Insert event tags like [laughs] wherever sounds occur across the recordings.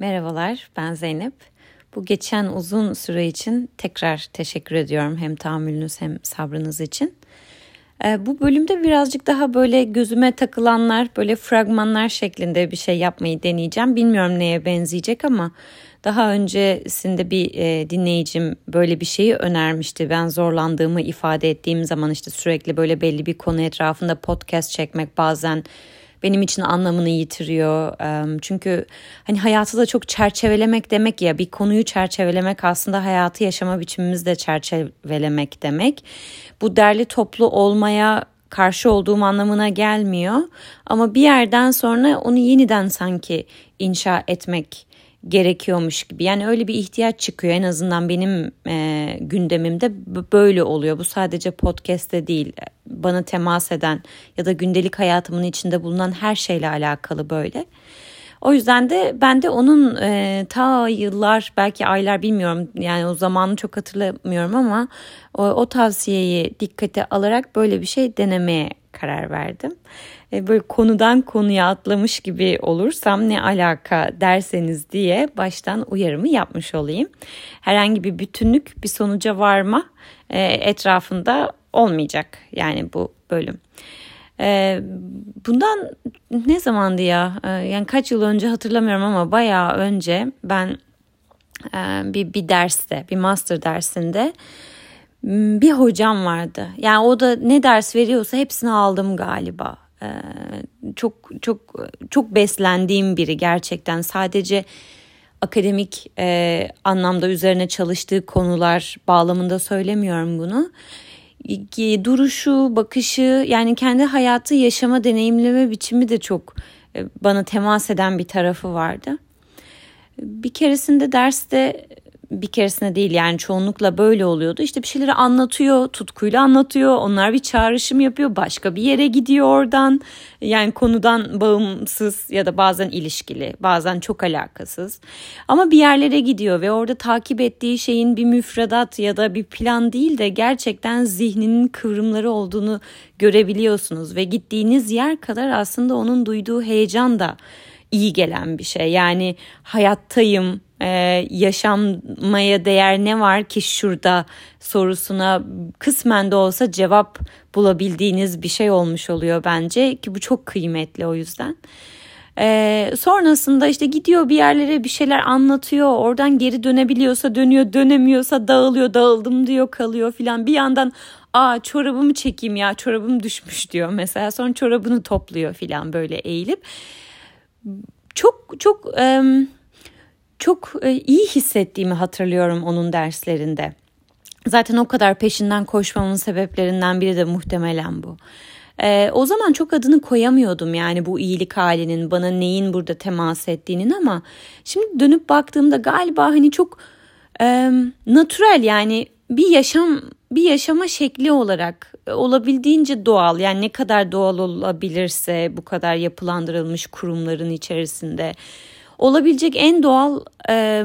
Merhabalar, ben Zeynep. Bu geçen uzun süre için tekrar teşekkür ediyorum hem tahammülünüz hem sabrınız için. Ee, bu bölümde birazcık daha böyle gözüme takılanlar, böyle fragmanlar şeklinde bir şey yapmayı deneyeceğim. Bilmiyorum neye benzeyecek ama daha öncesinde bir e, dinleyicim böyle bir şeyi önermişti. Ben zorlandığımı ifade ettiğim zaman işte sürekli böyle belli bir konu etrafında podcast çekmek bazen benim için anlamını yitiriyor. Çünkü hani hayatı da çok çerçevelemek demek ya bir konuyu çerçevelemek aslında hayatı yaşama biçimimizi de çerçevelemek demek. Bu derli toplu olmaya karşı olduğum anlamına gelmiyor. Ama bir yerden sonra onu yeniden sanki inşa etmek gerekiyormuş gibi. Yani öyle bir ihtiyaç çıkıyor en azından benim e, gündemimde böyle oluyor. Bu sadece podcast'te değil bana temas eden ya da gündelik hayatımın içinde bulunan her şeyle alakalı böyle. O yüzden de ben de onun e, ta yıllar belki aylar bilmiyorum yani o zamanı çok hatırlamıyorum ama o, o tavsiyeyi dikkate alarak böyle bir şey denemeye karar verdim. E, böyle konudan konuya atlamış gibi olursam ne alaka derseniz diye baştan uyarımı yapmış olayım. Herhangi bir bütünlük bir sonuca varma e, etrafında olmayacak yani bu bölüm. E, bundan ne zamandı ya yani kaç yıl önce hatırlamıyorum ama bayağı önce ben bir, bir derste bir master dersinde bir hocam vardı. Yani o da ne ders veriyorsa hepsini aldım galiba. Ee, çok çok çok beslendiğim biri gerçekten sadece akademik e, anlamda üzerine çalıştığı konular bağlamında söylemiyorum bunu duruşu, bakışı yani kendi hayatı yaşama deneyimleme biçimi de çok e, bana temas eden bir tarafı vardı. Bir keresinde derste bir keresine değil yani çoğunlukla böyle oluyordu. İşte bir şeyleri anlatıyor, tutkuyla anlatıyor. Onlar bir çağrışım yapıyor, başka bir yere gidiyor oradan. Yani konudan bağımsız ya da bazen ilişkili, bazen çok alakasız. Ama bir yerlere gidiyor ve orada takip ettiği şeyin bir müfredat ya da bir plan değil de gerçekten zihninin kıvrımları olduğunu görebiliyorsunuz ve gittiğiniz yer kadar aslında onun duyduğu heyecan da iyi gelen bir şey. Yani hayattayım, e, yaşamaya değer ne var ki şurada sorusuna kısmen de olsa cevap bulabildiğiniz bir şey olmuş oluyor bence ki bu çok kıymetli o yüzden. Ee, sonrasında işte gidiyor bir yerlere bir şeyler anlatıyor. Oradan geri dönebiliyorsa dönüyor, dönemiyorsa dağılıyor, dağıldım diyor, kalıyor filan. Bir yandan aa çorabımı çekeyim ya çorabım düşmüş diyor mesela. Sonra çorabını topluyor filan böyle eğilip. Çok çok... E, çok e, iyi hissettiğimi hatırlıyorum onun derslerinde. Zaten o kadar peşinden koşmamın sebeplerinden biri de muhtemelen bu. Ee, o zaman çok adını koyamıyordum yani bu iyilik halinin bana neyin burada temas ettiğinin ama şimdi dönüp baktığımda galiba hani çok e, natürel yani bir yaşam bir yaşama şekli olarak olabildiğince doğal yani ne kadar doğal olabilirse bu kadar yapılandırılmış kurumların içerisinde olabilecek en doğal e,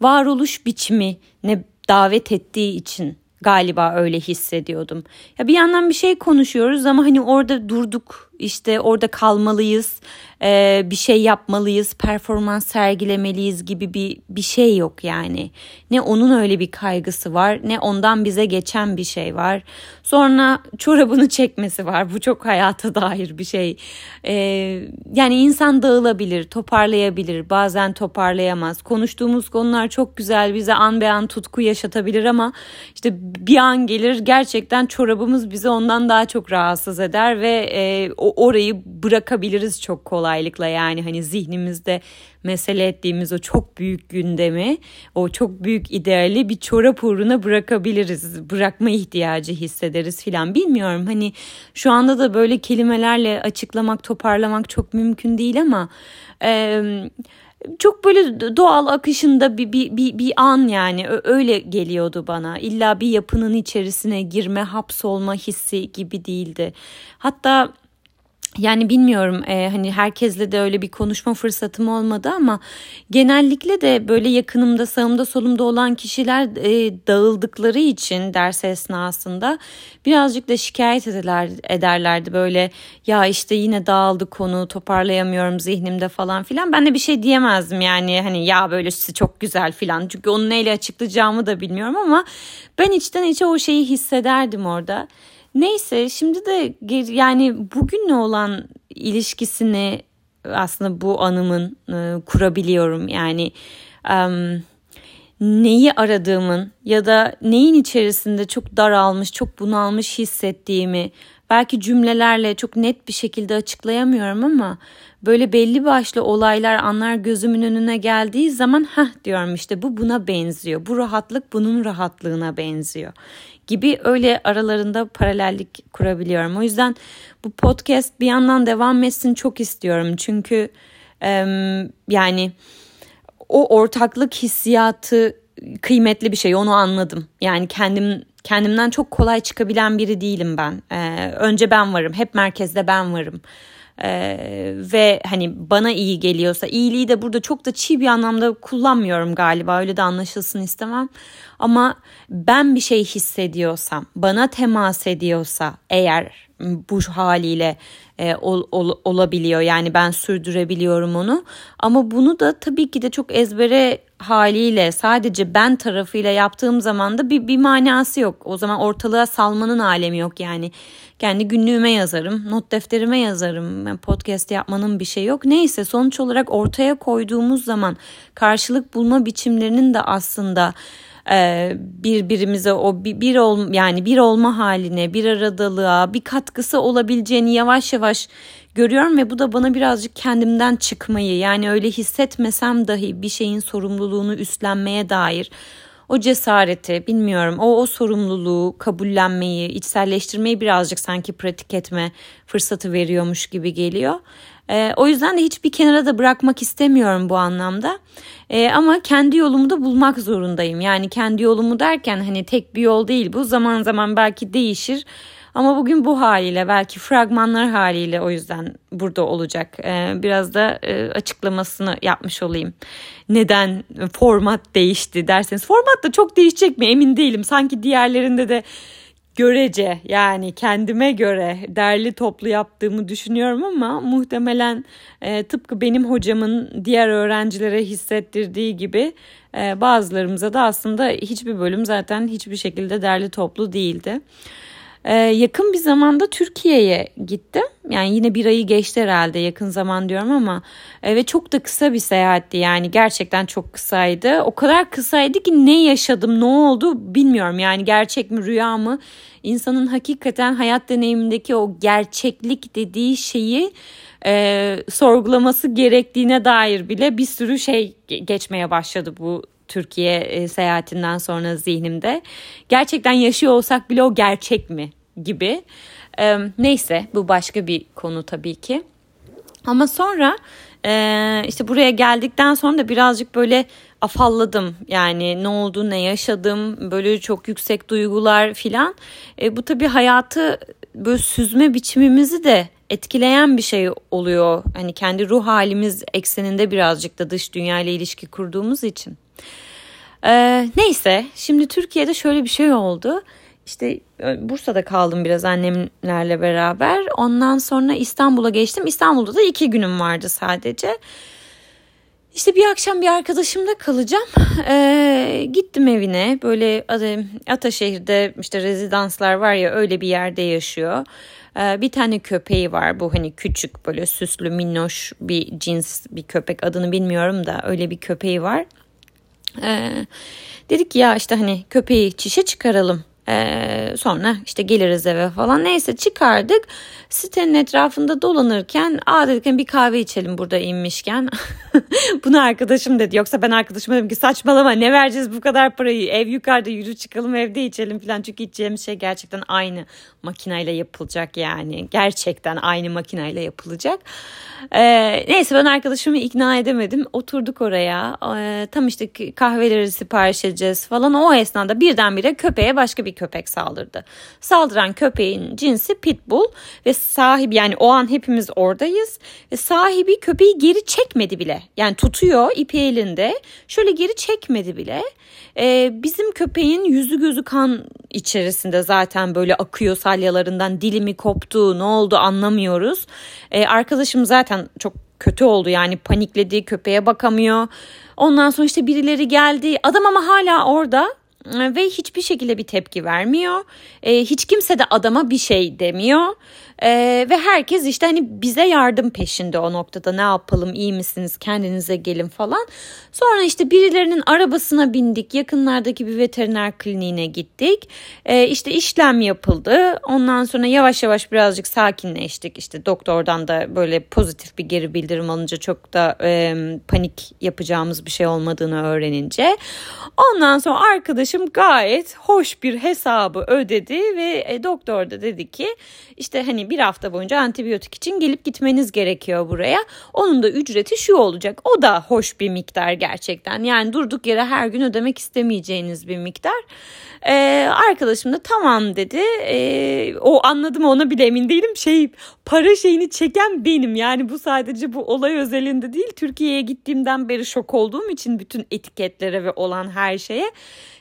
varoluş biçimi ne davet ettiği için galiba öyle hissediyordum. Ya bir yandan bir şey konuşuyoruz ama hani orada durduk işte orada kalmalıyız e, bir şey yapmalıyız performans sergilemeliyiz gibi bir bir şey yok yani. Ne onun öyle bir kaygısı var ne ondan bize geçen bir şey var. Sonra çorabını çekmesi var bu çok hayata dair bir şey. E, yani insan dağılabilir toparlayabilir bazen toparlayamaz. Konuştuğumuz konular çok güzel bize an be an tutku yaşatabilir ama işte bir an gelir gerçekten çorabımız bizi ondan daha çok rahatsız eder ve e, orayı bırakabiliriz çok kolaylıkla yani hani zihnimizde mesele ettiğimiz o çok büyük gündemi, o çok büyük ideali bir çorap uğruna bırakabiliriz. Bırakma ihtiyacı hissederiz filan. Bilmiyorum hani şu anda da böyle kelimelerle açıklamak, toparlamak çok mümkün değil ama e, çok böyle doğal akışında bir, bir, bir, bir an yani öyle geliyordu bana. İlla bir yapının içerisine girme, hapsolma hissi gibi değildi. Hatta yani bilmiyorum e, hani herkesle de öyle bir konuşma fırsatım olmadı ama genellikle de böyle yakınımda sağımda solumda olan kişiler e, dağıldıkları için ders esnasında birazcık da şikayet ederler, ederlerdi. Böyle ya işte yine dağıldı konu toparlayamıyorum zihnimde falan filan. Ben de bir şey diyemezdim yani hani ya böyle çok güzel filan. Çünkü onu neyle açıklayacağımı da bilmiyorum ama ben içten içe o şeyi hissederdim orada. Neyse şimdi de yani bugünle olan ilişkisini aslında bu anımın e, kurabiliyorum. Yani um, neyi aradığımın ya da neyin içerisinde çok daralmış, çok bunalmış hissettiğimi belki cümlelerle çok net bir şekilde açıklayamıyorum ama böyle belli başlı olaylar, anlar gözümün önüne geldiği zaman ha diyorum işte bu buna benziyor. Bu rahatlık bunun rahatlığına benziyor gibi öyle aralarında paralellik kurabiliyorum. O yüzden bu podcast bir yandan devam etsin çok istiyorum. Çünkü e, yani o ortaklık hissiyatı kıymetli bir şey onu anladım. Yani kendim kendimden çok kolay çıkabilen biri değilim ben. Ee, önce ben varım. Hep merkezde ben varım. Ee, ve hani bana iyi geliyorsa iyiliği de burada çok da çiğ bir anlamda kullanmıyorum galiba. Öyle de anlaşılsın istemem. Ama ben bir şey hissediyorsam bana temas ediyorsa eğer bu haliyle e, ol, ol, olabiliyor yani ben sürdürebiliyorum onu ama bunu da tabii ki de çok ezbere haliyle sadece ben tarafıyla yaptığım zaman da bir, bir manası yok o zaman ortalığa salmanın alemi yok yani kendi günlüğüme yazarım, not defterime yazarım. Podcast yapmanın bir şey yok. Neyse sonuç olarak ortaya koyduğumuz zaman karşılık bulma biçimlerinin de aslında birbirimize o bir, bir ol yani bir olma haline, bir aradalığa, bir katkısı olabileceğini yavaş yavaş görüyorum ve bu da bana birazcık kendimden çıkmayı yani öyle hissetmesem dahi bir şeyin sorumluluğunu üstlenmeye dair o cesareti bilmiyorum o o sorumluluğu kabullenmeyi içselleştirmeyi birazcık sanki pratik etme fırsatı veriyormuş gibi geliyor. E, o yüzden de hiçbir kenara da bırakmak istemiyorum bu anlamda. E, ama kendi yolumu da bulmak zorundayım. Yani kendi yolumu derken hani tek bir yol değil bu zaman zaman belki değişir. Ama bugün bu haliyle belki fragmanlar haliyle o yüzden burada olacak. Ee, biraz da e, açıklamasını yapmış olayım. Neden format değişti derseniz format da çok değişecek mi emin değilim. Sanki diğerlerinde de görece yani kendime göre derli toplu yaptığımı düşünüyorum ama muhtemelen e, tıpkı benim hocamın diğer öğrencilere hissettirdiği gibi e, bazılarımıza da aslında hiçbir bölüm zaten hiçbir şekilde derli toplu değildi. Ee, yakın bir zamanda Türkiye'ye gittim. Yani yine bir ayı geçti herhalde yakın zaman diyorum ama e, ve çok da kısa bir seyahatti yani gerçekten çok kısaydı. O kadar kısaydı ki ne yaşadım ne oldu bilmiyorum yani gerçek mi rüya mı? İnsanın hakikaten hayat deneyimindeki o gerçeklik dediği şeyi e, sorgulaması gerektiğine dair bile bir sürü şey geçmeye başladı bu Türkiye e, seyahatinden sonra zihnimde. Gerçekten yaşıyor olsak bile o gerçek mi gibi. E, neyse bu başka bir konu tabii ki. Ama sonra e, işte buraya geldikten sonra da birazcık böyle afalladım. Yani ne oldu, ne yaşadım, böyle çok yüksek duygular filan. Bu tabii hayatı böyle süzme biçimimizi de etkileyen bir şey oluyor. Hani kendi ruh halimiz ekseninde birazcık da dış dünya ile ilişki kurduğumuz için. Ee, neyse şimdi Türkiye'de şöyle bir şey oldu. İşte e, Bursa'da kaldım biraz annemlerle beraber. Ondan sonra İstanbul'a geçtim. İstanbul'da da iki günüm vardı sadece. İşte bir akşam bir arkadaşımda kalacağım. [laughs] Ee, gittim evine. Böyle Ataşehir'de işte rezidanslar var ya öyle bir yerde yaşıyor. Ee, bir tane köpeği var. Bu hani küçük böyle süslü minnoş bir cins bir köpek. Adını bilmiyorum da öyle bir köpeği var. Ee, dedik ya işte hani köpeği çişe çıkaralım. Ee, sonra işte geliriz eve falan. Neyse çıkardık. Sitenin etrafında dolanırken aa dedik bir kahve içelim burada inmişken. [laughs] Bunu arkadaşım dedi. Yoksa ben arkadaşıma dedim ki saçmalama ne vereceğiz bu kadar parayı. Ev yukarıda yürü çıkalım evde içelim falan. Çünkü içeceğimiz şey gerçekten aynı makineyle yapılacak yani. Gerçekten aynı makineyle yapılacak. Ee, neyse ben arkadaşımı ikna edemedim. Oturduk oraya. Ee, tam işte kahveleri sipariş edeceğiz falan. O esnada birdenbire köpeğe başka bir köpek saldırdı. Saldıran köpeğin cinsi pitbull ve sahibi yani o an hepimiz oradayız ve sahibi köpeği geri çekmedi bile. Yani tutuyor ipi elinde şöyle geri çekmedi bile. Ee, bizim köpeğin yüzü gözü kan içerisinde zaten böyle akıyor salyalarından dilimi koptu ne oldu anlamıyoruz. Ee, arkadaşım zaten çok kötü oldu yani panikledi köpeğe bakamıyor. Ondan sonra işte birileri geldi adam ama hala orada ve hiçbir şekilde bir tepki vermiyor. E, hiç kimse de adama bir şey demiyor. Ee, ve herkes işte hani bize yardım peşinde o noktada ne yapalım iyi misiniz kendinize gelin falan. Sonra işte birilerinin arabasına bindik yakınlardaki bir veteriner kliniğine gittik. Ee, işte işlem yapıldı ondan sonra yavaş yavaş birazcık sakinleştik. İşte doktordan da böyle pozitif bir geri bildirim alınca çok da e, panik yapacağımız bir şey olmadığını öğrenince. Ondan sonra arkadaşım gayet hoş bir hesabı ödedi ve e, doktor da dedi ki işte hani bir hafta boyunca antibiyotik için gelip gitmeniz gerekiyor buraya. Onun da ücreti şu olacak. O da hoş bir miktar gerçekten. Yani durduk yere her gün ödemek istemeyeceğiniz bir miktar. Ee, arkadaşım da tamam dedi. Ee, o anladım ona bile emin değilim. Şey para şeyini çeken benim. Yani bu sadece bu olay özelinde değil. Türkiye'ye gittiğimden beri şok olduğum için bütün etiketlere ve olan her şeye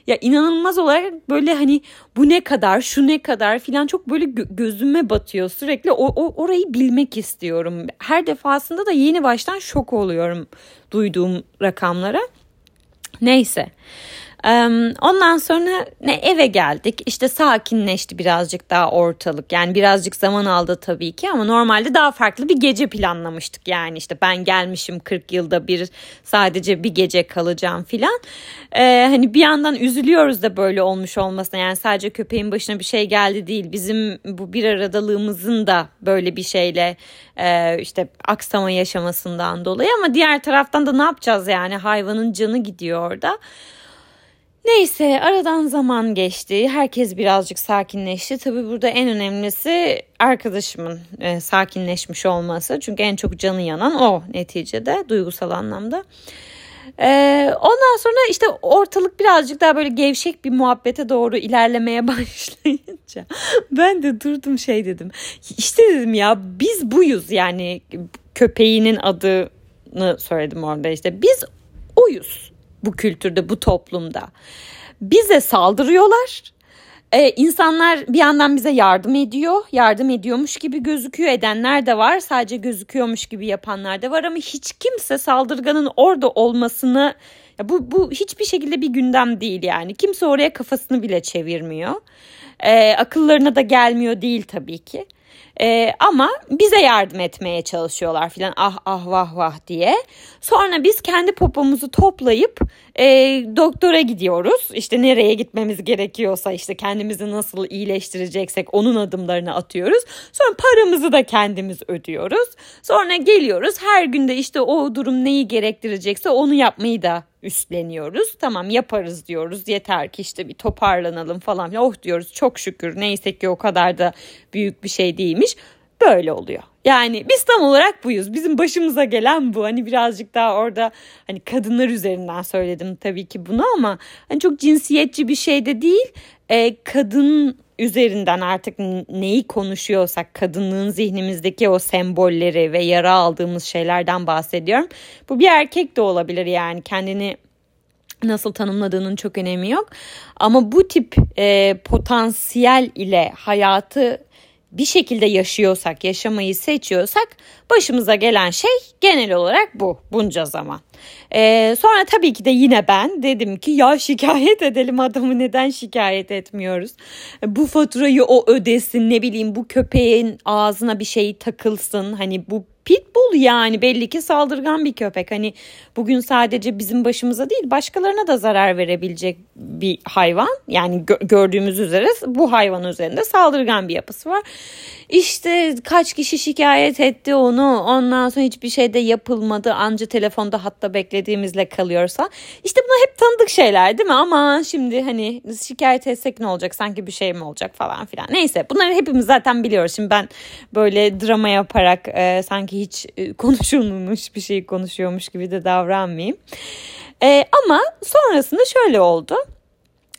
ya inanılmaz olarak böyle hani bu ne kadar şu ne kadar filan çok böyle gö- gözüme batıyor sürekli o, o orayı bilmek istiyorum. Her defasında da yeni baştan şok oluyorum duyduğum rakamlara. Neyse. Ondan sonra ne eve geldik. İşte sakinleşti birazcık daha ortalık. Yani birazcık zaman aldı tabii ki ama normalde daha farklı bir gece planlamıştık. Yani işte ben gelmişim 40 yılda bir sadece bir gece kalacağım filan. Ee, hani bir yandan üzülüyoruz da böyle olmuş olmasına. Yani sadece köpeğin başına bir şey geldi değil. Bizim bu bir aradalığımızın da böyle bir şeyle e, işte aksama yaşamasından dolayı. Ama diğer taraftan da ne yapacağız yani? Hayvanın canı gidiyor orada. Neyse aradan zaman geçti. Herkes birazcık sakinleşti. Tabii burada en önemlisi arkadaşımın e, sakinleşmiş olması. Çünkü en çok canı yanan o neticede duygusal anlamda. Ee, ondan sonra işte ortalık birazcık daha böyle gevşek bir muhabbete doğru ilerlemeye [laughs] başlayınca ben de durdum şey dedim. İşte dedim ya biz buyuz yani köpeğinin adını söyledim orada işte biz oyuz bu kültürde, bu toplumda. Bize saldırıyorlar. Ee, insanlar bir yandan bize yardım ediyor. Yardım ediyormuş gibi gözüküyor. Edenler de var. Sadece gözüküyormuş gibi yapanlar da var ama hiç kimse saldırganın orada olmasını ya bu bu hiçbir şekilde bir gündem değil yani. Kimse oraya kafasını bile çevirmiyor. Ee, akıllarına da gelmiyor değil tabii ki. Ee, ama bize yardım etmeye çalışıyorlar filan ah ah vah vah diye. Sonra biz kendi popomuzu toplayıp e, doktora gidiyoruz. İşte nereye gitmemiz gerekiyorsa işte kendimizi nasıl iyileştireceksek onun adımlarını atıyoruz. Sonra paramızı da kendimiz ödüyoruz. Sonra geliyoruz her günde işte o durum neyi gerektirecekse onu yapmayı da üstleniyoruz. Tamam yaparız diyoruz. Yeter ki işte bir toparlanalım falan. Oh diyoruz çok şükür neyse ki o kadar da büyük bir şey değilmiş. Böyle oluyor. Yani biz tam olarak buyuz. Bizim başımıza gelen bu. Hani birazcık daha orada hani kadınlar üzerinden söyledim tabii ki bunu ama hani çok cinsiyetçi bir şey de değil. Ee, kadın üzerinden artık neyi konuşuyorsak kadınlığın zihnimizdeki o sembolleri ve yara aldığımız şeylerden bahsediyorum. Bu bir erkek de olabilir yani kendini nasıl tanımladığının çok önemi yok. Ama bu tip e, potansiyel ile hayatı bir şekilde yaşıyorsak, yaşamayı seçiyorsak başımıza gelen şey genel olarak bu bunca zaman. Ee, sonra tabii ki de yine ben dedim ki ya şikayet edelim adamı neden şikayet etmiyoruz? Bu faturayı o ödesin ne bileyim bu köpeğin ağzına bir şey takılsın hani bu Pitbull yani belli ki saldırgan bir köpek. Hani bugün sadece bizim başımıza değil başkalarına da zarar verebilecek bir hayvan. Yani gö- gördüğümüz üzere bu hayvan üzerinde saldırgan bir yapısı var. İşte kaç kişi şikayet etti onu ondan sonra hiçbir şey de yapılmadı anca telefonda hatta beklediğimizle kalıyorsa. İşte bunlar hep tanıdık şeyler değil mi ama şimdi hani şikayet etsek ne olacak sanki bir şey mi olacak falan filan. Neyse bunları hepimiz zaten biliyoruz. Şimdi ben böyle drama yaparak e, sanki hiç e, konuşulmamış bir şey konuşuyormuş gibi de davranmayayım. E, ama sonrasında şöyle oldu.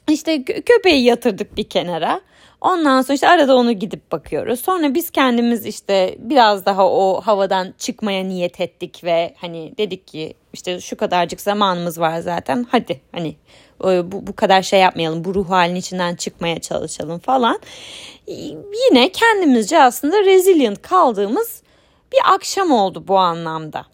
İşte köpeği yatırdık bir kenara. Ondan sonra işte arada onu gidip bakıyoruz. Sonra biz kendimiz işte biraz daha o havadan çıkmaya niyet ettik ve hani dedik ki işte şu kadarcık zamanımız var zaten. Hadi hani bu, bu kadar şey yapmayalım. Bu ruh halinin içinden çıkmaya çalışalım falan. Yine kendimizce aslında resilient kaldığımız bir akşam oldu bu anlamda.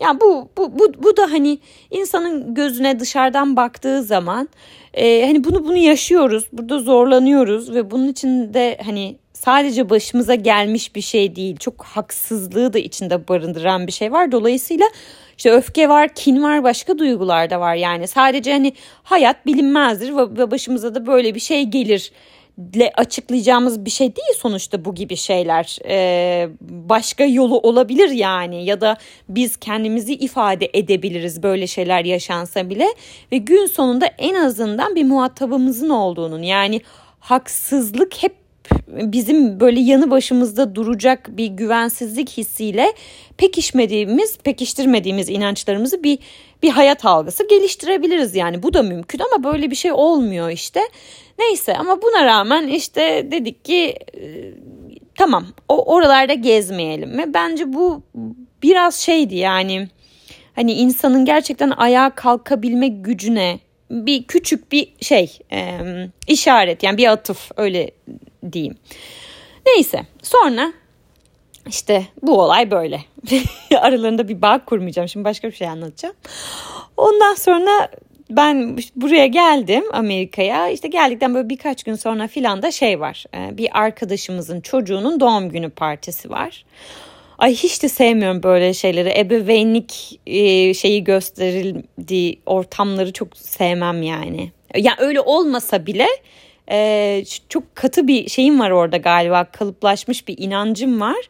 Ya bu bu bu bu da hani insanın gözüne dışarıdan baktığı zaman e, hani bunu bunu yaşıyoruz. Burada zorlanıyoruz ve bunun için de hani sadece başımıza gelmiş bir şey değil. Çok haksızlığı da içinde barındıran bir şey var. Dolayısıyla işte öfke var, kin var, başka duygular da var. Yani sadece hani hayat bilinmezdir ve başımıza da böyle bir şey gelir le açıklayacağımız bir şey değil sonuçta bu gibi şeyler. Ee, başka yolu olabilir yani ya da biz kendimizi ifade edebiliriz böyle şeyler yaşansa bile ve gün sonunda en azından bir muhatabımızın olduğunun yani haksızlık hep bizim böyle yanı başımızda duracak bir güvensizlik hissiyle pekişmediğimiz, pekiştirmediğimiz inançlarımızı bir bir hayat algısı geliştirebiliriz yani bu da mümkün ama böyle bir şey olmuyor işte. Neyse ama buna rağmen işte dedik ki e, tamam o oralarda gezmeyelim ve bence bu biraz şeydi yani hani insanın gerçekten ayağa kalkabilme gücüne bir küçük bir şey e, işaret yani bir atıf öyle diyeyim. Neyse sonra işte bu olay böyle. [laughs] Aralarında bir bağ kurmayacağım. Şimdi başka bir şey anlatacağım. Ondan sonra ben buraya geldim Amerika'ya. İşte geldikten böyle birkaç gün sonra filan da şey var. E, bir arkadaşımızın çocuğunun doğum günü partisi var. Ay hiç de sevmiyorum böyle şeyleri. Ebeveynlik e, şeyi gösterildiği ortamları çok sevmem yani. Ya yani öyle olmasa bile e, çok katı bir şeyim var orada galiba. Kalıplaşmış bir inancım var.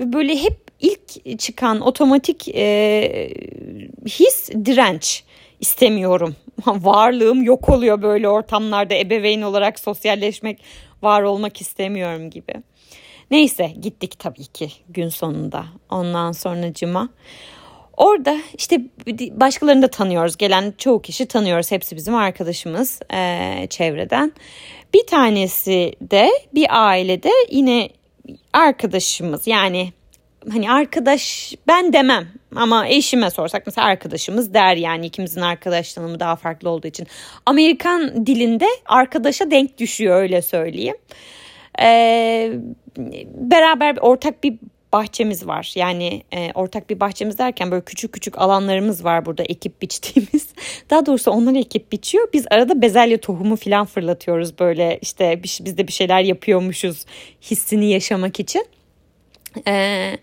Ve böyle hep ilk çıkan otomatik e, his direnç istemiyorum. [laughs] Varlığım yok oluyor böyle ortamlarda ebeveyn olarak sosyalleşmek, var olmak istemiyorum gibi. Neyse gittik tabii ki gün sonunda. Ondan sonra cıma. Orada işte başkalarını da tanıyoruz. Gelen çoğu kişi tanıyoruz. Hepsi bizim arkadaşımız e, çevreden. Bir tanesi de bir ailede yine arkadaşımız yani hani arkadaş ben demem ama eşime sorsak mesela arkadaşımız der yani ikimizin arkadaş tanımı daha farklı olduğu için. Amerikan dilinde arkadaşa denk düşüyor öyle söyleyeyim. Ee, beraber ortak bir bahçemiz var. Yani e, ortak bir bahçemiz derken böyle küçük küçük alanlarımız var burada ekip biçtiğimiz. [laughs] Daha doğrusu onlar ekip biçiyor. Biz arada bezelye tohumu falan fırlatıyoruz böyle işte biz de bir şeyler yapıyormuşuz hissini yaşamak için. Eee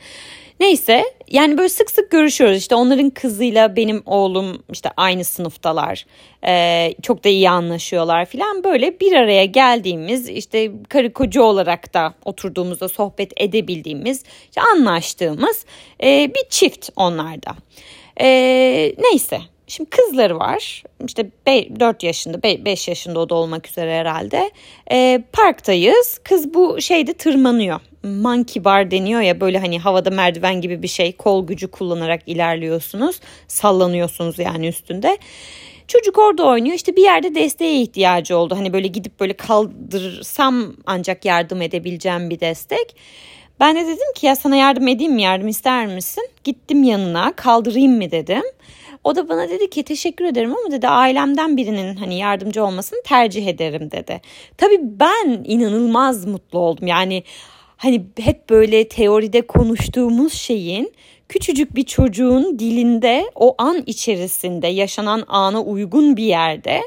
Neyse yani böyle sık sık görüşüyoruz işte onların kızıyla benim oğlum işte aynı sınıftalar ee, çok da iyi anlaşıyorlar filan böyle bir araya geldiğimiz işte karı koca olarak da oturduğumuzda sohbet edebildiğimiz işte anlaştığımız e, bir çift onlarda. E, neyse Şimdi kızları var. İşte 4 yaşında, 5 yaşında o da olmak üzere herhalde. E, parktayız. Kız bu şeyde tırmanıyor. Monkey bar deniyor ya böyle hani havada merdiven gibi bir şey. Kol gücü kullanarak ilerliyorsunuz. Sallanıyorsunuz yani üstünde. Çocuk orada oynuyor işte bir yerde desteğe ihtiyacı oldu. Hani böyle gidip böyle kaldırsam ancak yardım edebileceğim bir destek. Ben de dedim ki ya sana yardım edeyim mi yardım ister misin? Gittim yanına kaldırayım mı dedim. O da bana dedi ki teşekkür ederim ama dedi ailemden birinin hani yardımcı olmasını tercih ederim dedi. Tabii ben inanılmaz mutlu oldum. Yani hani hep böyle teoride konuştuğumuz şeyin küçücük bir çocuğun dilinde o an içerisinde yaşanan ana uygun bir yerde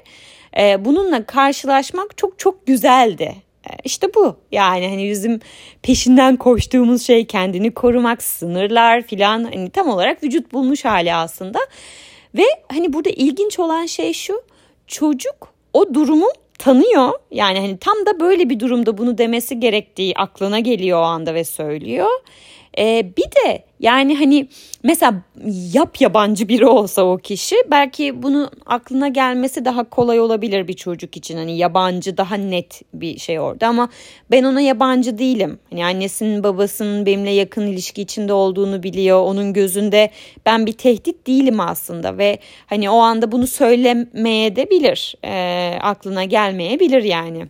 e, bununla karşılaşmak çok çok güzeldi. E, işte bu yani hani bizim peşinden koştuğumuz şey kendini korumak, sınırlar filan hani tam olarak vücut bulmuş hali aslında. Ve hani burada ilginç olan şey şu çocuk o durumu tanıyor. Yani hani tam da böyle bir durumda bunu demesi gerektiği aklına geliyor o anda ve söylüyor. Ee, bir de yani hani mesela yap yabancı biri olsa o kişi belki bunu aklına gelmesi daha kolay olabilir bir çocuk için. Hani yabancı daha net bir şey orada ama ben ona yabancı değilim. Hani annesinin babasının benimle yakın ilişki içinde olduğunu biliyor. Onun gözünde ben bir tehdit değilim aslında ve hani o anda bunu söylemeye de bilir. E, aklına gelmeyebilir yani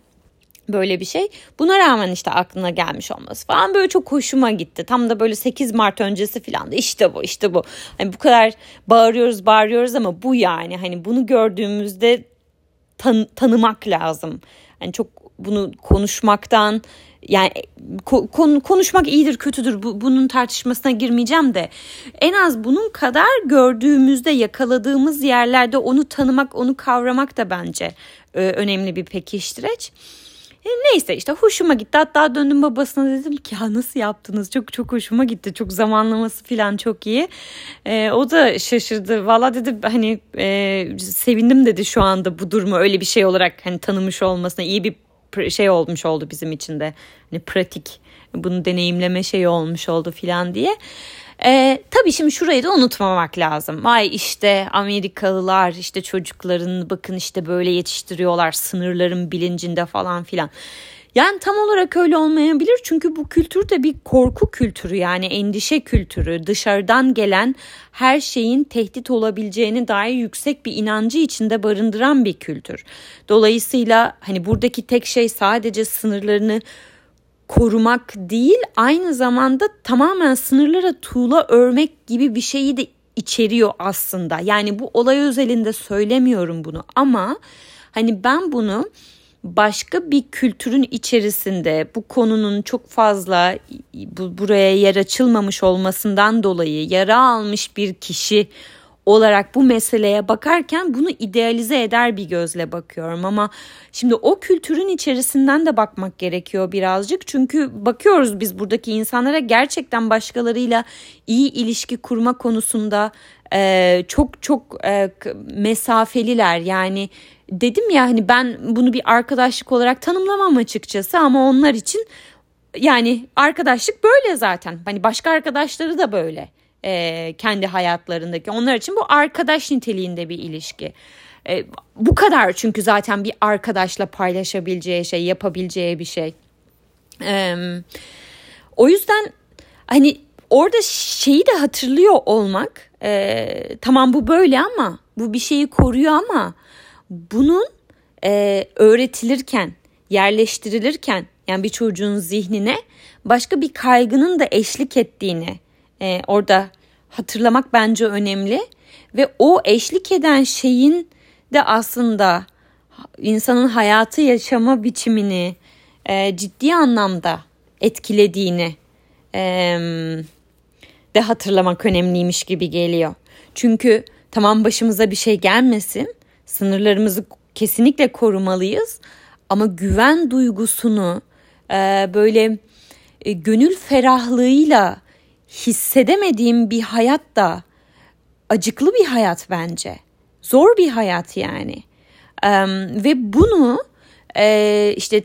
böyle bir şey. Buna rağmen işte aklına gelmiş olması falan böyle çok hoşuma gitti. Tam da böyle 8 Mart öncesi falan da işte bu işte bu. Hani bu kadar bağırıyoruz bağırıyoruz ama bu yani hani bunu gördüğümüzde tan- tanımak lazım. Hani çok bunu konuşmaktan yani ko- konuşmak iyidir kötüdür bu, bunun tartışmasına girmeyeceğim de en az bunun kadar gördüğümüzde yakaladığımız yerlerde onu tanımak onu kavramak da bence e, önemli bir pekiştireç. E, neyse işte hoşuma gitti. Hatta döndüm babasına dedim ki ya nasıl yaptınız? Çok çok hoşuma gitti. Çok zamanlaması falan çok iyi. E, o da şaşırdı. Valla dedi hani e, sevindim dedi şu anda bu durumu öyle bir şey olarak hani tanımış olmasına iyi bir şey olmuş oldu bizim için de. Hani pratik bunu deneyimleme şeyi olmuş oldu filan diye. E, tabii şimdi şurayı da unutmamak lazım. Vay işte Amerikalılar işte çocukların bakın işte böyle yetiştiriyorlar sınırların bilincinde falan filan. Yani tam olarak öyle olmayabilir çünkü bu kültür de bir korku kültürü yani endişe kültürü dışarıdan gelen her şeyin tehdit olabileceğini dair yüksek bir inancı içinde barındıran bir kültür. Dolayısıyla hani buradaki tek şey sadece sınırlarını korumak değil aynı zamanda tamamen sınırlara tuğla örmek gibi bir şeyi de içeriyor aslında. Yani bu olay özelinde söylemiyorum bunu ama hani ben bunu başka bir kültürün içerisinde bu konunun çok fazla bu, buraya yer açılmamış olmasından dolayı yara almış bir kişi olarak bu meseleye bakarken bunu idealize eder bir gözle bakıyorum. Ama şimdi o kültürün içerisinden de bakmak gerekiyor birazcık. Çünkü bakıyoruz biz buradaki insanlara gerçekten başkalarıyla iyi ilişki kurma konusunda e, çok çok e, mesafeliler. Yani dedim ya hani ben bunu bir arkadaşlık olarak tanımlamam açıkçası ama onlar için yani arkadaşlık böyle zaten. Hani başka arkadaşları da böyle e, kendi hayatlarındaki. Onlar için bu arkadaş niteliğinde bir ilişki. E, bu kadar çünkü zaten bir arkadaşla paylaşabileceği şey, yapabileceği bir şey. E, o yüzden hani orada şeyi de hatırlıyor olmak e, tamam bu böyle ama bu bir şeyi koruyor ama bunun e, öğretilirken yerleştirilirken yani bir çocuğun zihnine başka bir kaygının da eşlik ettiğini e, orada hatırlamak bence önemli ve o eşlik eden şeyin de aslında insanın hayatı yaşama biçimini e, ciddi anlamda etkilediğini e, de hatırlamak önemliymiş gibi geliyor. Çünkü tamam başımıza bir şey gelmesin, sınırlarımızı kesinlikle korumalıyız ama güven duygusunu e, böyle e, gönül ferahlığıyla hissedemediğim bir hayat da acıklı bir hayat bence. Zor bir hayat yani. Ee, ve bunu e, işte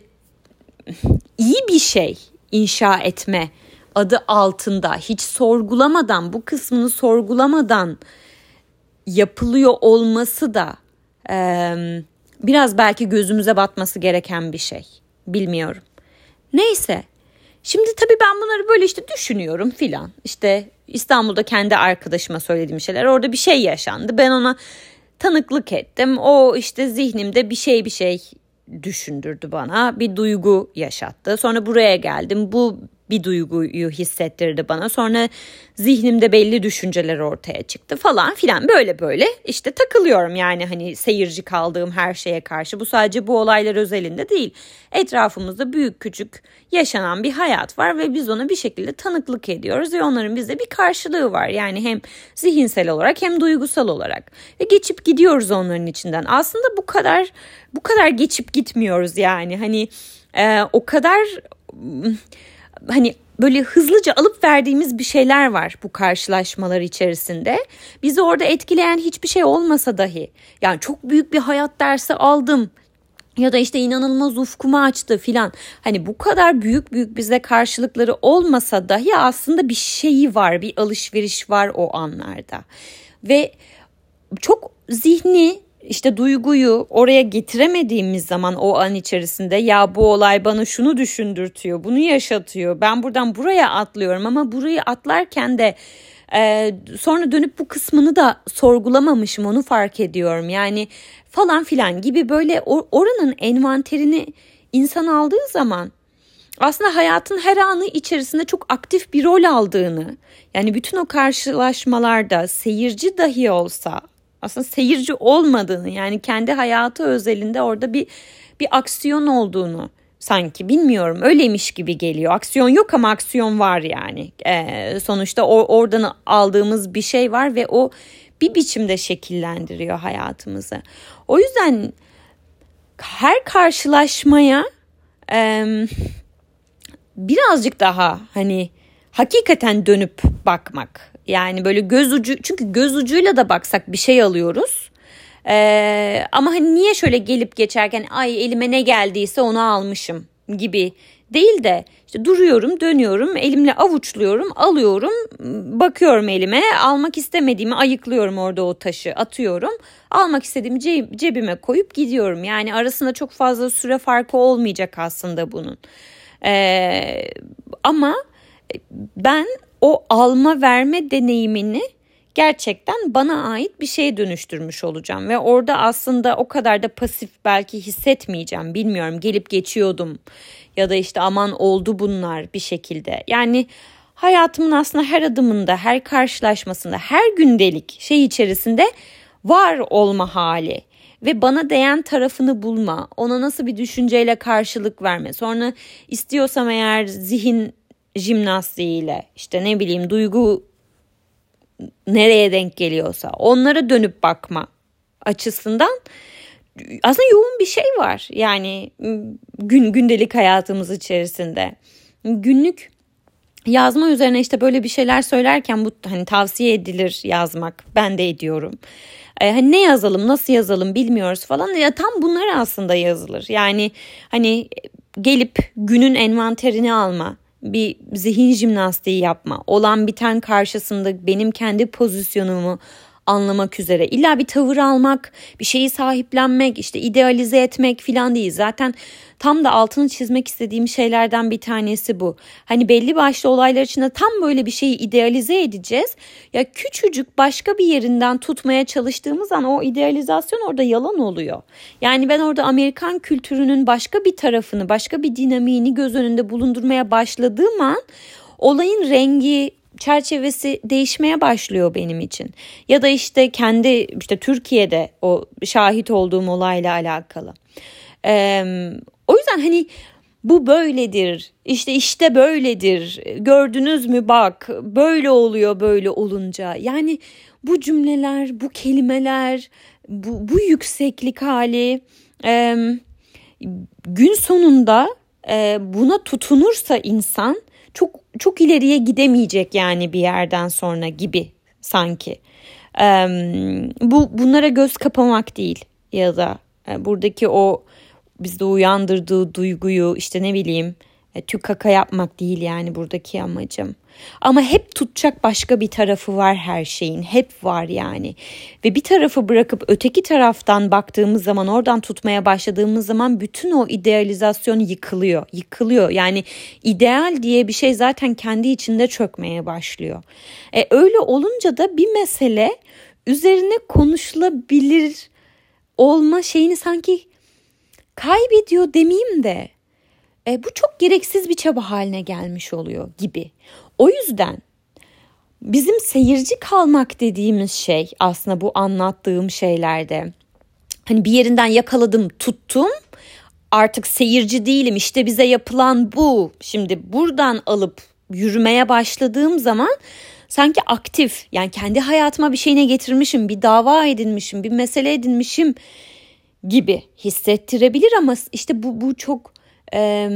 iyi bir şey inşa etme adı altında hiç sorgulamadan bu kısmını sorgulamadan yapılıyor olması da e, biraz belki gözümüze batması gereken bir şey. Bilmiyorum. Neyse Şimdi tabii ben bunları böyle işte düşünüyorum filan. İşte İstanbul'da kendi arkadaşıma söylediğim şeyler. Orada bir şey yaşandı. Ben ona tanıklık ettim. O işte zihnimde bir şey bir şey düşündürdü bana. Bir duygu yaşattı. Sonra buraya geldim. Bu bir duyguyu hissettirdi bana. Sonra zihnimde belli düşünceler ortaya çıktı falan filan böyle böyle işte takılıyorum yani hani seyirci kaldığım her şeye karşı. Bu sadece bu olaylar özelinde değil. Etrafımızda büyük küçük yaşanan bir hayat var ve biz ona bir şekilde tanıklık ediyoruz ve onların bizde bir karşılığı var. Yani hem zihinsel olarak hem duygusal olarak ve geçip gidiyoruz onların içinden. Aslında bu kadar bu kadar geçip gitmiyoruz yani hani e, o kadar hani böyle hızlıca alıp verdiğimiz bir şeyler var bu karşılaşmalar içerisinde. Bizi orada etkileyen hiçbir şey olmasa dahi yani çok büyük bir hayat dersi aldım. ya da işte inanılmaz ufkumu açtı filan. Hani bu kadar büyük büyük bize karşılıkları olmasa dahi aslında bir şeyi var, bir alışveriş var o anlarda. Ve çok zihni işte duyguyu oraya getiremediğimiz zaman o an içerisinde ya bu olay bana şunu düşündürtüyor, bunu yaşatıyor. Ben buradan buraya atlıyorum ama burayı atlarken de e, sonra dönüp bu kısmını da sorgulamamışım onu fark ediyorum. Yani falan filan gibi böyle oranın envanterini insan aldığı zaman aslında hayatın her anı içerisinde çok aktif bir rol aldığını yani bütün o karşılaşmalarda seyirci dahi olsa aslında seyirci olmadığını yani kendi hayatı özelinde orada bir bir aksiyon olduğunu sanki bilmiyorum öyleymiş gibi geliyor. Aksiyon yok ama aksiyon var yani. Ee, sonuçta or, oradan aldığımız bir şey var ve o bir biçimde şekillendiriyor hayatımızı. O yüzden her karşılaşmaya e, birazcık daha hani hakikaten dönüp bakmak. Yani böyle göz ucu çünkü göz ucuyla da baksak bir şey alıyoruz. Ee, ama hani niye şöyle gelip geçerken ay elime ne geldiyse onu almışım gibi değil de işte duruyorum, dönüyorum, elimle avuçluyorum, alıyorum, bakıyorum elime, almak istemediğimi ayıklıyorum orada o taşı, atıyorum. Almak istediğimi cebime koyup gidiyorum. Yani arasında çok fazla süre farkı olmayacak aslında bunun. Ee, ama ben o alma verme deneyimini gerçekten bana ait bir şeye dönüştürmüş olacağım. Ve orada aslında o kadar da pasif belki hissetmeyeceğim bilmiyorum gelip geçiyordum. Ya da işte aman oldu bunlar bir şekilde. Yani hayatımın aslında her adımında her karşılaşmasında her gündelik şey içerisinde var olma hali. Ve bana değen tarafını bulma, ona nasıl bir düşünceyle karşılık verme. Sonra istiyorsam eğer zihin jimnastiğiyle işte ne bileyim duygu nereye denk geliyorsa onlara dönüp bakma açısından aslında yoğun bir şey var. Yani gün gündelik hayatımız içerisinde. Günlük yazma üzerine işte böyle bir şeyler söylerken bu hani tavsiye edilir yazmak. Ben de ediyorum. Ee, hani ne yazalım, nasıl yazalım bilmiyoruz falan. Ya tam bunlar aslında yazılır. Yani hani gelip günün envanterini alma, bir zihin jimnastiği yapma, olan biten karşısında benim kendi pozisyonumu anlamak üzere. İlla bir tavır almak, bir şeyi sahiplenmek, işte idealize etmek filan değil. Zaten tam da altını çizmek istediğim şeylerden bir tanesi bu. Hani belli başlı olaylar içinde tam böyle bir şeyi idealize edeceğiz. Ya küçücük başka bir yerinden tutmaya çalıştığımız an o idealizasyon orada yalan oluyor. Yani ben orada Amerikan kültürünün başka bir tarafını, başka bir dinamiğini göz önünde bulundurmaya başladığım an olayın rengi, çerçevesi değişmeye başlıyor benim için. Ya da işte kendi işte Türkiye'de o şahit olduğum olayla alakalı. Ee, o yüzden hani bu böyledir. işte işte böyledir. Gördünüz mü bak böyle oluyor böyle olunca. Yani bu cümleler, bu kelimeler, bu, bu yükseklik hali e, gün sonunda e, buna tutunursa insan çok çok ileriye gidemeyecek yani bir yerden sonra gibi sanki. E, bu bunlara göz kapamak değil ya da e, buradaki o bizde uyandırdığı duyguyu işte ne bileyim e, tük kaka yapmak değil yani buradaki amacım. Ama hep tutacak başka bir tarafı var her şeyin. Hep var yani. Ve bir tarafı bırakıp öteki taraftan baktığımız zaman oradan tutmaya başladığımız zaman bütün o idealizasyon yıkılıyor. Yıkılıyor. Yani ideal diye bir şey zaten kendi içinde çökmeye başlıyor. E, öyle olunca da bir mesele üzerine konuşulabilir olma şeyini sanki kaybediyor demeyeyim de e, bu çok gereksiz bir çaba haline gelmiş oluyor gibi. O yüzden bizim seyirci kalmak dediğimiz şey aslında bu anlattığım şeylerde. Hani bir yerinden yakaladım tuttum. Artık seyirci değilim işte bize yapılan bu. Şimdi buradan alıp yürümeye başladığım zaman sanki aktif yani kendi hayatıma bir şeyine getirmişim bir dava edinmişim bir mesele edinmişim gibi hissettirebilir ama işte bu bu çok e,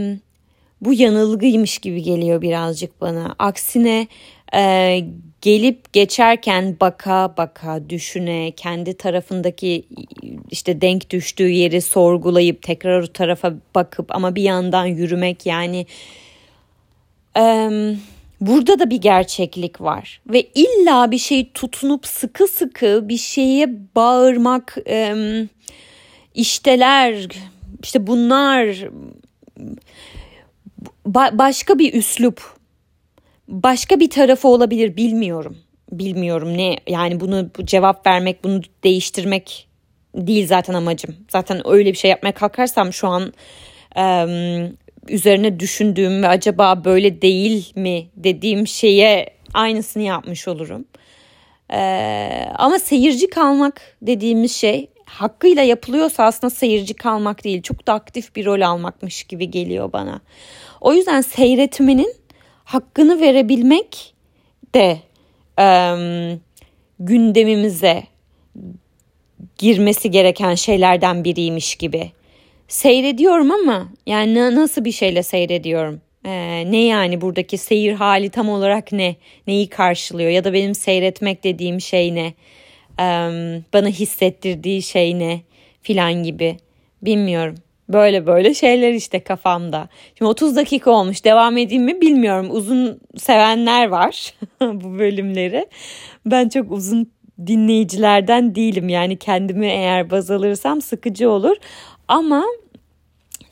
bu yanılgıymış gibi geliyor birazcık bana. Aksine e, gelip geçerken baka baka düşüne kendi tarafındaki işte denk düştüğü yeri sorgulayıp tekrar o tarafa bakıp ama bir yandan yürümek yani e, burada da bir gerçeklik var ve illa bir şey tutunup sıkı sıkı bir şeye bağırmak e, işteler işte bunlar ba- başka bir üslup başka bir tarafı olabilir bilmiyorum bilmiyorum ne yani bunu bu cevap vermek bunu değiştirmek değil zaten amacım zaten öyle bir şey yapmaya kalkarsam şu an e, üzerine düşündüğüm ve acaba böyle değil mi dediğim şeye aynısını yapmış olurum. Ee, ama seyirci kalmak dediğimiz şey hakkıyla yapılıyorsa aslında seyirci kalmak değil çok da aktif bir rol almakmış gibi geliyor bana. O yüzden seyretmenin hakkını verebilmek de e, gündemimize girmesi gereken şeylerden biriymiş gibi seyrediyorum ama yani nasıl bir şeyle seyrediyorum? Ee, ne yani buradaki seyir hali tam olarak ne? Neyi karşılıyor? Ya da benim seyretmek dediğim şey ne? Bana hissettirdiği şey ne? Filan gibi. Bilmiyorum. Böyle böyle şeyler işte kafamda. Şimdi 30 dakika olmuş. Devam edeyim mi bilmiyorum. Uzun sevenler var [laughs] bu bölümleri. Ben çok uzun dinleyicilerden değilim. Yani kendimi eğer baz alırsam sıkıcı olur. Ama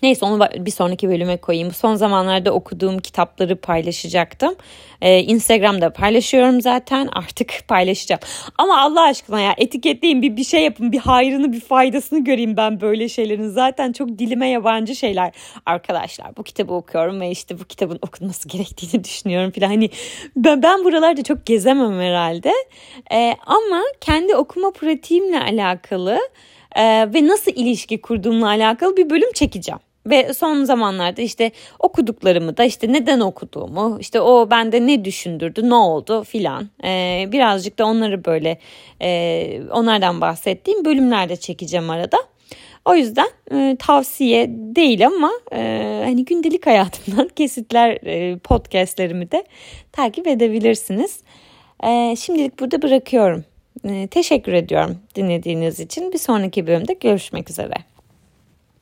Neyse onu bir sonraki bölüme koyayım. Son zamanlarda okuduğum kitapları paylaşacaktım. Ee, Instagram'da paylaşıyorum zaten [laughs] artık paylaşacağım. Ama Allah aşkına ya etiketleyin bir, bir şey yapın bir hayrını bir faydasını göreyim ben böyle şeylerin. Zaten çok dilime yabancı şeyler. Arkadaşlar bu kitabı okuyorum ve işte bu kitabın okunması [laughs] gerektiğini düşünüyorum falan. Hani ben, ben buralarda çok gezemem herhalde. Ee, ama kendi okuma pratiğimle alakalı e, ve nasıl ilişki kurduğumla alakalı bir bölüm çekeceğim. Ve son zamanlarda işte okuduklarımı da işte neden okuduğumu işte o bende ne düşündürdü ne oldu filan ee, birazcık da onları böyle e, onlardan bahsettiğim bölümlerde çekeceğim arada. O yüzden e, tavsiye değil ama e, hani gündelik hayatımdan [laughs] kesitler e, podcastlerimi de takip edebilirsiniz. E, şimdilik burada bırakıyorum. E, teşekkür ediyorum dinlediğiniz için. Bir sonraki bölümde görüşmek üzere.